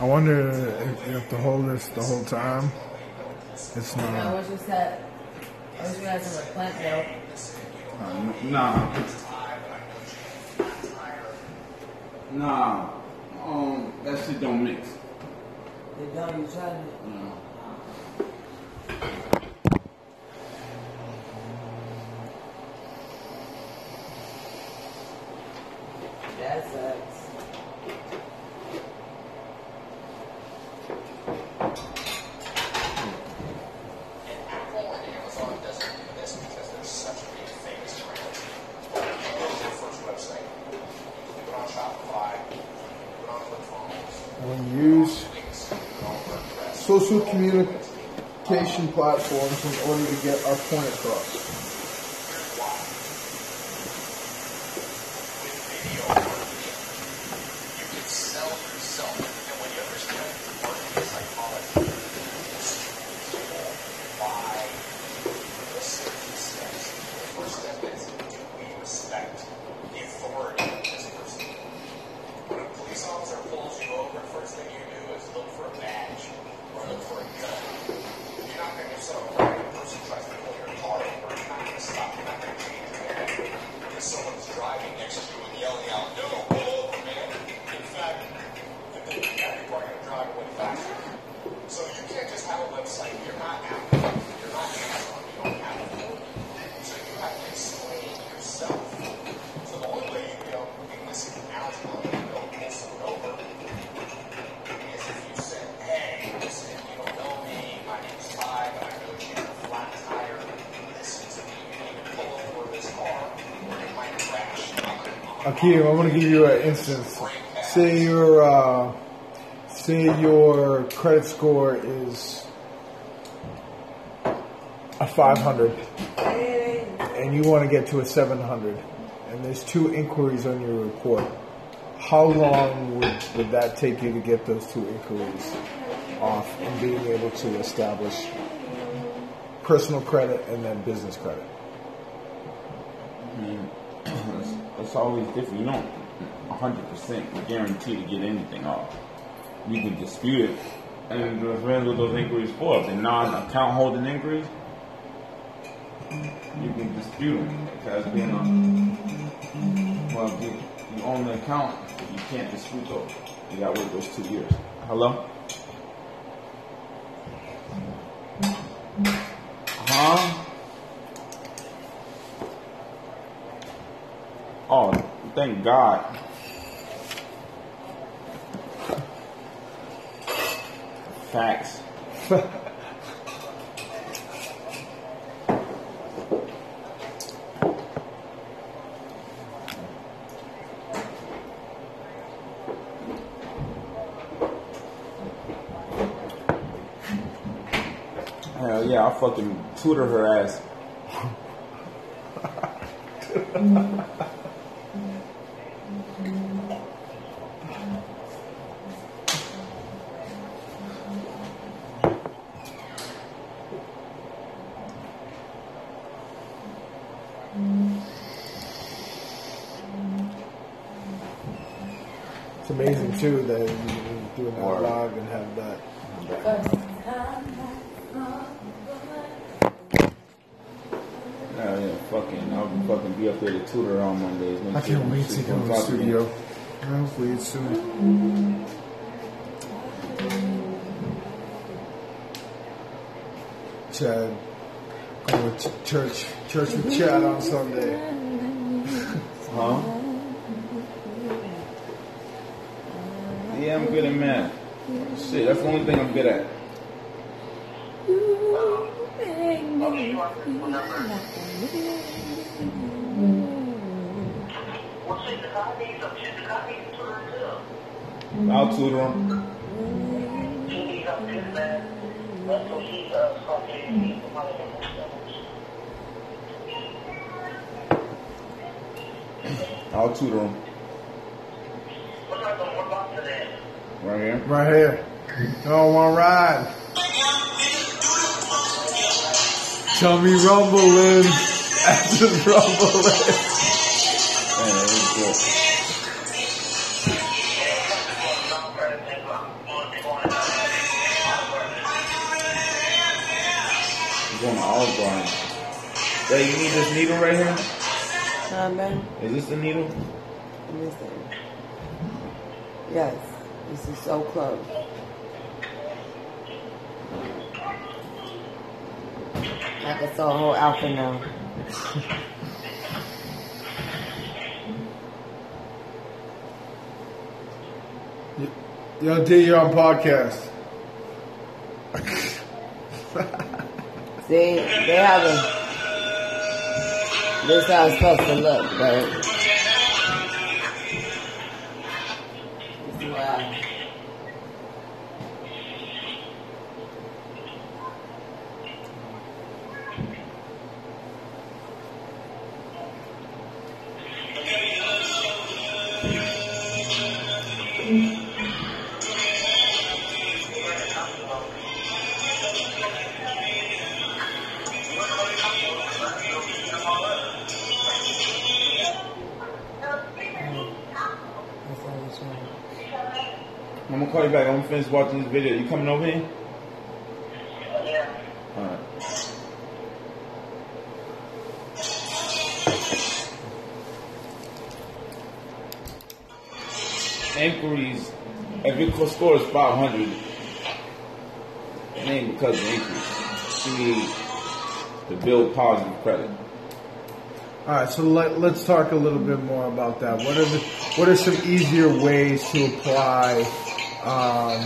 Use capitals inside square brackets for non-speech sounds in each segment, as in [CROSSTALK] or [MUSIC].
I wonder if you have to hold this the whole time. It's not. I not. wish we said, I wish we had some plant milk. Uh, nah. Nah. Um, that shit don't mix. They don't, you tried it. No. That sucks. Apple and Amazon doesn't do this because they're such big famous brands. You go to their first website, you put it on Shopify, you put it on ClickFunnels, When you use links, you put it on WordPress. Social communication platforms in order to get our point across. Video you can sell yourself. And when you understand marketing psychology, it's people buy the certain steps. The first step is do we respect the authority of this person? When a police officer pulls you over, first thing you do is look for a badge or look for a gun. You're not going to do so when a person tries to pull your car over. You're not going to stop. You're not going to change your head because someone's driving next to you and yelling out, "No, pull over, man!" In fact, if they do that, people are going to drive away faster. So you can't just have a website. You're not Apple. You're not Amazon. You don't have a phone. So you have to explain yourself. So the only way you go, and this is an analogy, I'll let you go pull someone over, is if you said, hey, listen, you don't know me, my name's Ty, but I know you have a flat tire. Listen to me, you need to pull over this car, or it might crash. Akeem, I'm gonna give you an instance. Say your uh, say your credit score is a 500, and you want to get to a 700, and there's two inquiries on your report. How long would, would that take you to get those two inquiries off and being able to establish personal credit and then business credit? it's, it's always different. You don't 100% guarantee to get anything off. You can dispute it, and it depends what those inquiries for. If they're non-account holding inquiries, you can dispute them because being a well, you, you own the account, you can't dispute those. You got to wait those two years. Hello. Thank God. Facts. Hell yeah, I'll fucking tutor her ass. [LAUGHS] amazing too that you can do it Word. live and have that. Yeah, yeah, fucking, I'll fucking be up there to tutor on Mondays. Make I sure can't wait to go on to the top of me. studio. Hopefully it's soon. Chad, going to church, church with Chad on Sunday. Huh? Yeah, I'm good at math. Shit, that's the only thing I'm good at. A tutor too. I'll tutor him tutor, man. That's what he uh, started getting me for money and stuff. I'll tutor him. What's up, what about today? Right here. Right here. Oh, one ride. Tell me rumbling. Just [LAUGHS] rumbling. Yeah, that was good. credit thing, I'm going to go on Olive to Olive Garden. Hey, you need this needle right here? Huh, man? Is this the needle? Let me see. Yes, this is so close. I can saw a whole outfit now. [LAUGHS] Yo, D, you're on podcast. See, they haven't. This how it's supposed to look, but. Gonna watching this video. You coming over here? Yeah. Alright. Inquiries, if your score is 500, it ain't because of inquiries. You need to build positive credit. All right, so let, let's talk a little bit more about that. What are the what are some easier ways to apply um,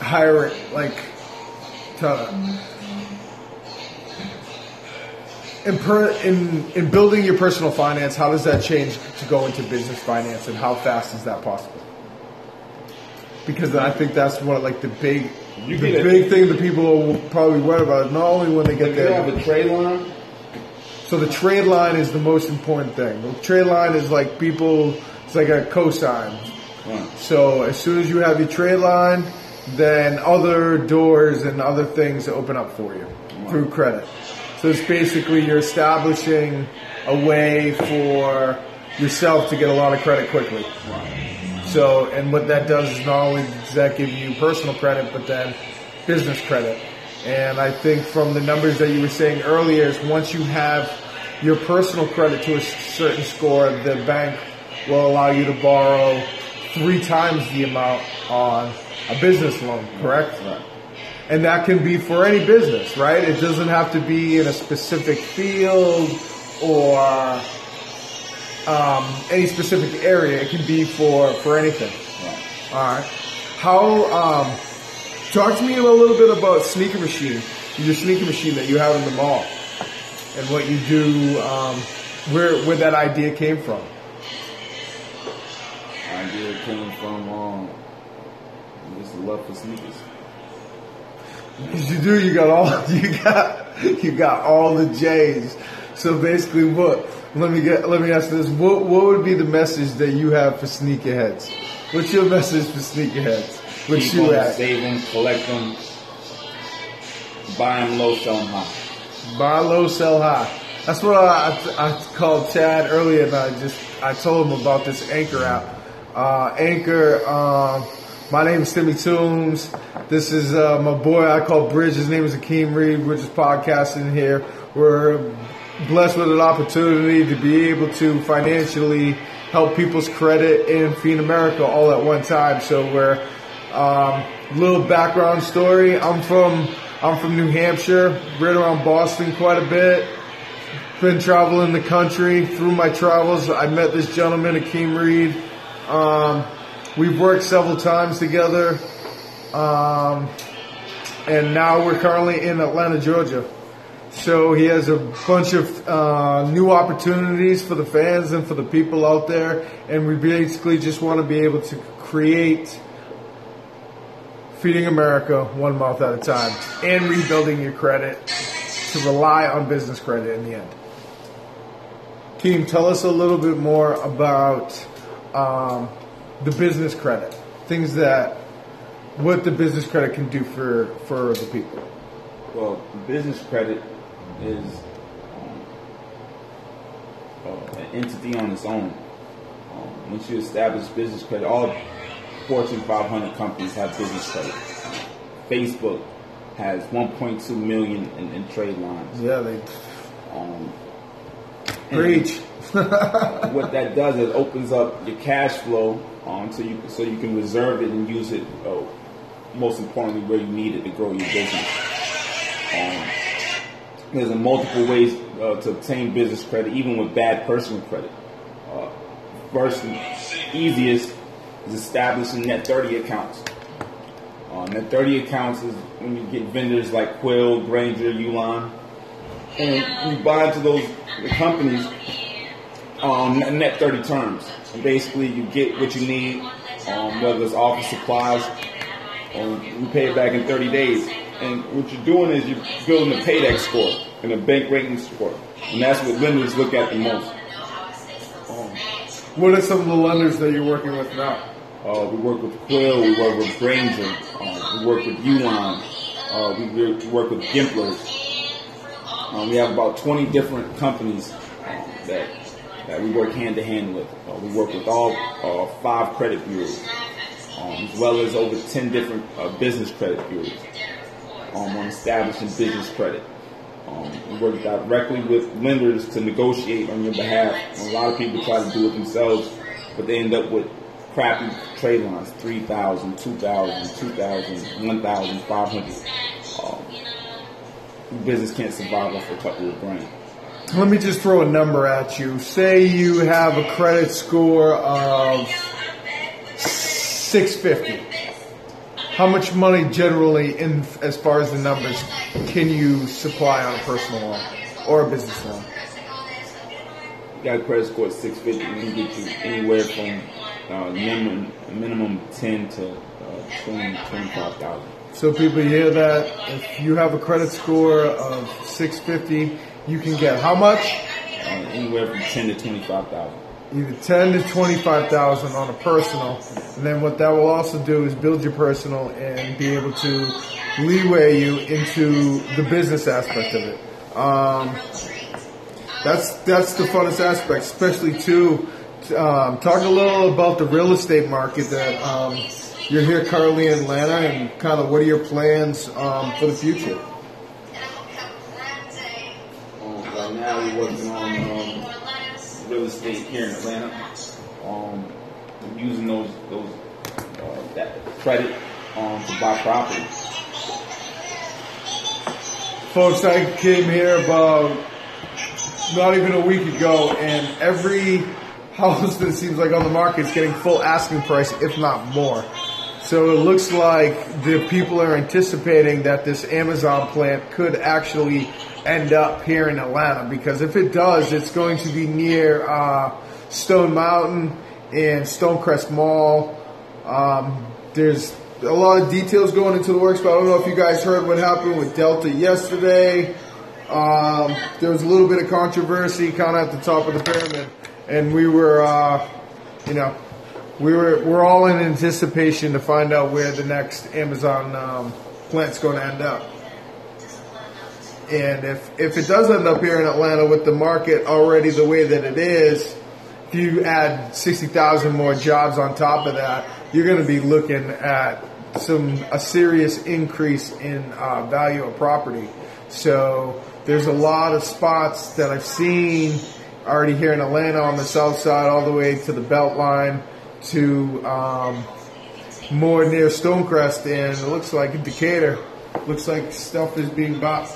higher like to in, per, in in building your personal finance? How does that change to go into business finance, and how fast is that possible? Because I think that's one of like the big You the get a- big thing that people will probably worry about. Not only when they get If you there, have a trade line, so the trade line is the most important thing. The trade line is like people, it's like a co-sign. So as soon as you have your trade line, then other doors and other things open up for you through credit. So it's basically you're establishing a way for yourself to get a lot of credit quickly. So, and what that does is not only does that give you personal credit, but then business credit. And I think from the numbers that you were saying earlier is once you have your personal credit to a certain score, the bank will allow you to borrow three times the amount on a business loan, correct? Right. And that can be for any business, right? It doesn't have to be in a specific field or um, any specific area. It can be for, for anything. Right. All right. How? Um, talk to me a little bit about Sneaker Machine, your sneaker machine that you have in the mall, and what you do. Um, where where that idea came from? Idea came from um, just a love for sneakers. You do, you got all [LAUGHS] you got you got all the J's. So basically, what? Let me get. Let me ask this. What What would be the message that you have for sneakerheads? What's your message for sneakerheads? What Keep you at? save them, collect them, buy them low, sell them high. Buy low, sell high. That's what I, I, I called Chad earlier, and I just I told him about this Anchor app. Uh, Anchor. Um, my name is Timmy Toombs. This is uh, my boy I call Bridge. His name is Akeem Reed. We're just podcasting here. We're blessed with an opportunity to be able to financially help people's credit and feed America all at one time. So we're um, little background story. I'm from I'm from New Hampshire, right around Boston quite a bit. Been traveling the country. Through my travels, I met this gentleman, Akeem Reed. Um, we've worked several times together, um, and now we're currently in Atlanta, Georgia. So he has a bunch of uh, new opportunities for the fans and for the people out there, and we basically just want to be able to create feeding America one mouth at a time and rebuilding your credit to rely on business credit in the end. Keem, tell us a little bit more about um, the business credit, things that what the business credit can do for for the people. Well, the business credit is um, uh, an entity on its own. Um, once you establish business credit, all Fortune 500 companies have business credit. Facebook has 1.2 million in, in trade lines. Yeah, they Um, preach. [LAUGHS] what that does is opens up your cash flow um, so you so you can reserve it and use it. Uh, most importantly, where you need it to grow your business. Um, there's a multiple ways uh, to obtain business credit, even with bad personal credit. Uh, first easiest is establishing net 30 accounts. Uh, net 30 accounts is when you get vendors like Quill, Grainger, Uline, and you buy into those companies um, net- net 30 terms. And basically, you get what you need, um, whether it's office supplies, or you pay it back in 30 days. And what you're doing is you're building a paydex score and a bank rating score. And that's what lenders look at the most. Um, What are some of the lenders that you're working with now? uh, we work with Quill, we work with Grainger, uh, we work with Uline, uh, we, we work with Gimplers. Um, we have about 20 different companies um, that that we work hand to hand with. Uh, we work with all uh, five credit bureaus, um, as well as over 10 different uh, business credit bureaus um, on establishing business credit. Um, we work directly with lenders to negotiate on your behalf. A lot of people try to do it themselves, but they end up with crappy trade lines 3,000, 2,000, 2,000, 1,000, 500. Um, business can't survive off a couple of grand. Let me just throw a number at you. Say you have a credit score of 650. How much money generally, in as far as the numbers, can you supply on a personal loan or a business loan? You got a credit score at 650, we can get you anywhere from uh, minimum, minimum 10 to uh, 20, 25,000. So people hear that if you have a credit score of 650, you can get how much? Uh, anywhere from 10 to 25,000. Either 10 to 25,000 on a personal. And then what that will also do is build your personal and be able to leeway you into the business aspect of it. Um, that's that's the funnest aspect, especially too. Um, talk a little about the real estate market that um, you're here currently in Atlanta, and kind of what are your plans um, for the future? Um, right now we're working on um, real estate here in Atlanta. Um, using those those uh, that credit um, to buy property. Folks, I came here about not even a week ago, and every [LAUGHS] house that seems like on the market is getting full asking price, if not more. So it looks like the people are anticipating that this Amazon plant could actually end up here in Atlanta because if it does, it's going to be near uh, Stone Mountain and Stonecrest Mall. Um, there's a lot of details going into the works, but I don't know if you guys heard what happened with Delta yesterday. Um, there was a little bit of controversy kind of at the top of the pyramid, and we were, uh, you know, we were we're all in anticipation to find out where the next Amazon um, plant's going to end up. And if if it does end up here in Atlanta with the market already the way that it is, if you add sixty thousand more jobs on top of that, you're going to be looking at some a serious increase in uh, value of property. So there's a lot of spots that I've seen already here in Atlanta on the south side, all the way to the Beltline to um, more near Stonecrest, and it looks like Decatur. Looks like stuff is being bought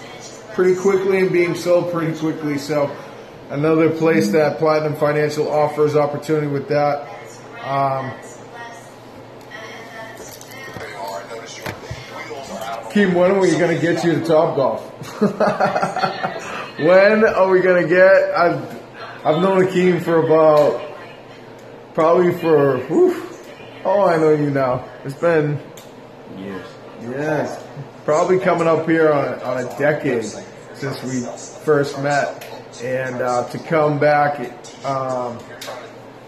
pretty quickly and being sold pretty quickly. So another place that Platinum Financial offers opportunity with that. Um, Keem, when are we going to get you to Top Golf? [LAUGHS] when are we going to get? I've I've known Akeem for about probably for whew, oh I know you now. It's been Years. yes, probably coming up here on, on a decade since we first met, and uh, to come back um,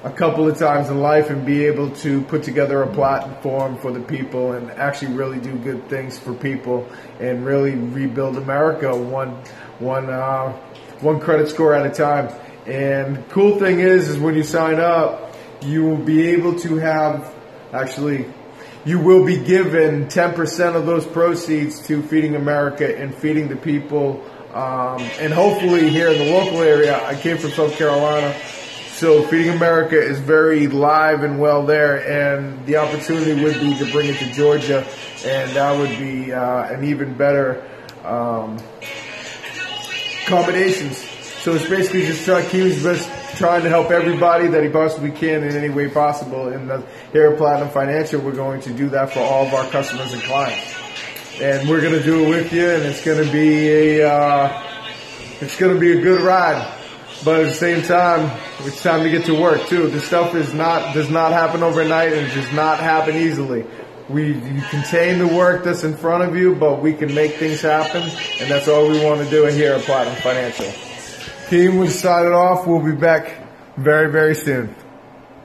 a couple of times in life and be able to put together a platform for the people and actually really do good things for people and really rebuild America one one uh, one credit score at a time. And cool thing is, is when you sign up, you will be able to have actually you will be given 10% of those proceeds to feeding america and feeding the people um, and hopefully here in the local area i came from south carolina so feeding america is very live and well there and the opportunity would be to bring it to georgia and that would be uh, an even better um, accommodations. So it's basically just trying, Keem's just trying to help everybody that he possibly can in any way possible. And here at Platinum Financial, we're going to do that for all of our customers and clients. And we're going to do it with you, and it's going to be a uh, it's going to be a good ride. But at the same time, it's time to get to work too. This stuff is not does not happen overnight, and it does not happen easily. We you contain the work that's in front of you, but we can make things happen, and that's all we want to do here at Platinum Financial. Team, we started off. We'll be back very, very soon.